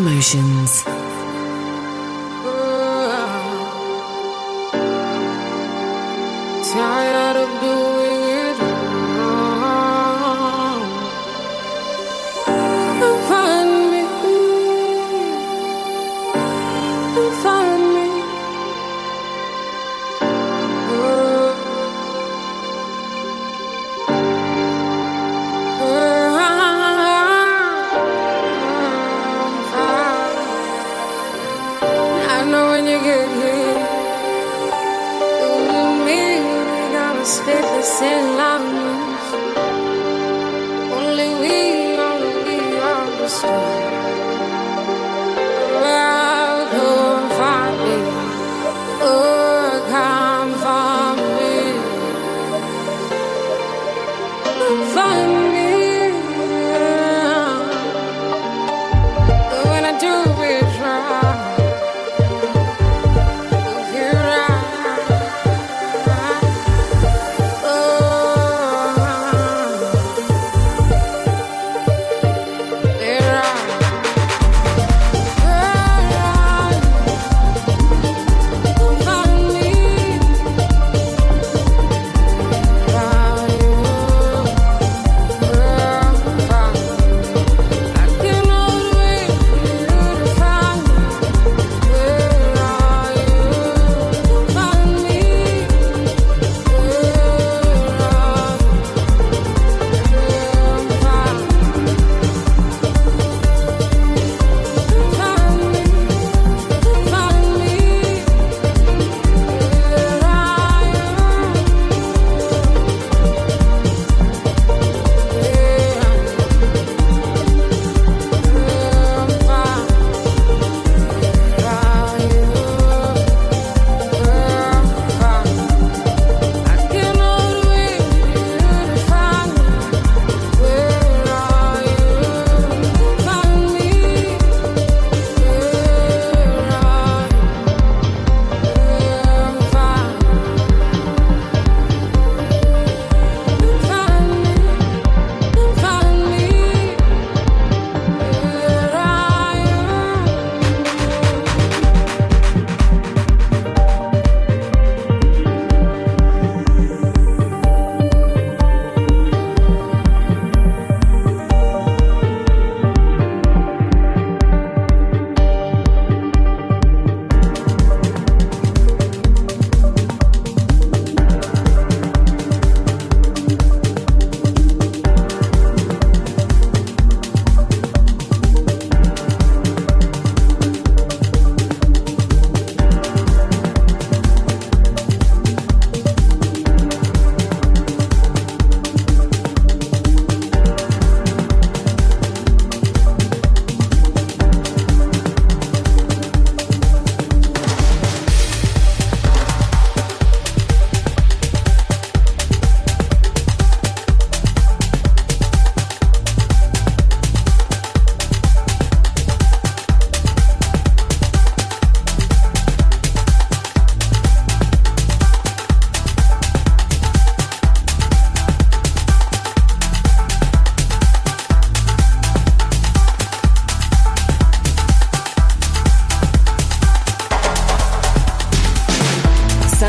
Emotions. Tired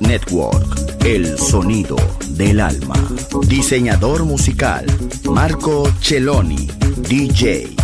Network, el sonido del alma. Diseñador musical, Marco Celloni, DJ.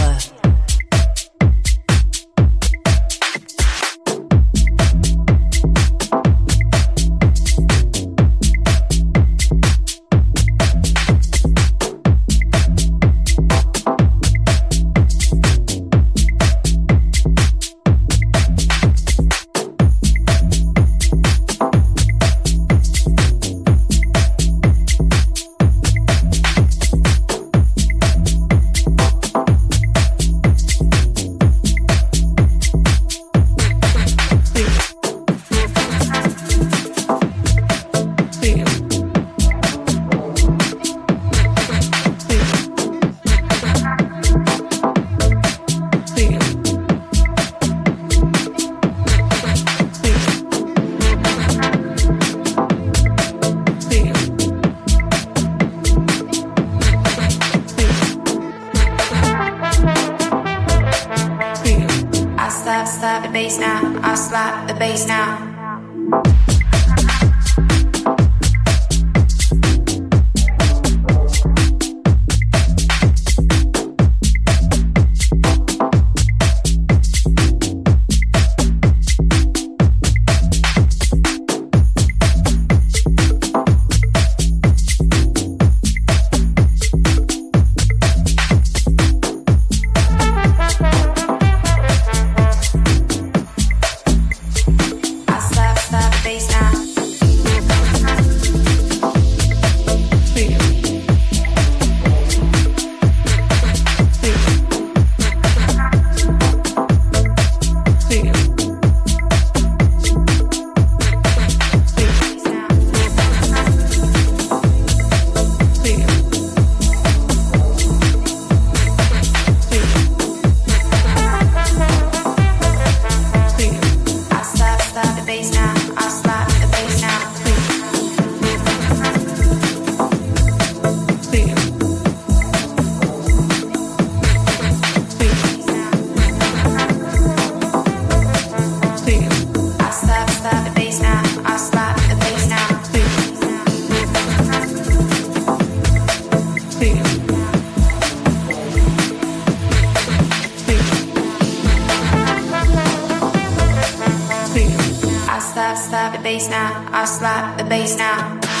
The bass now.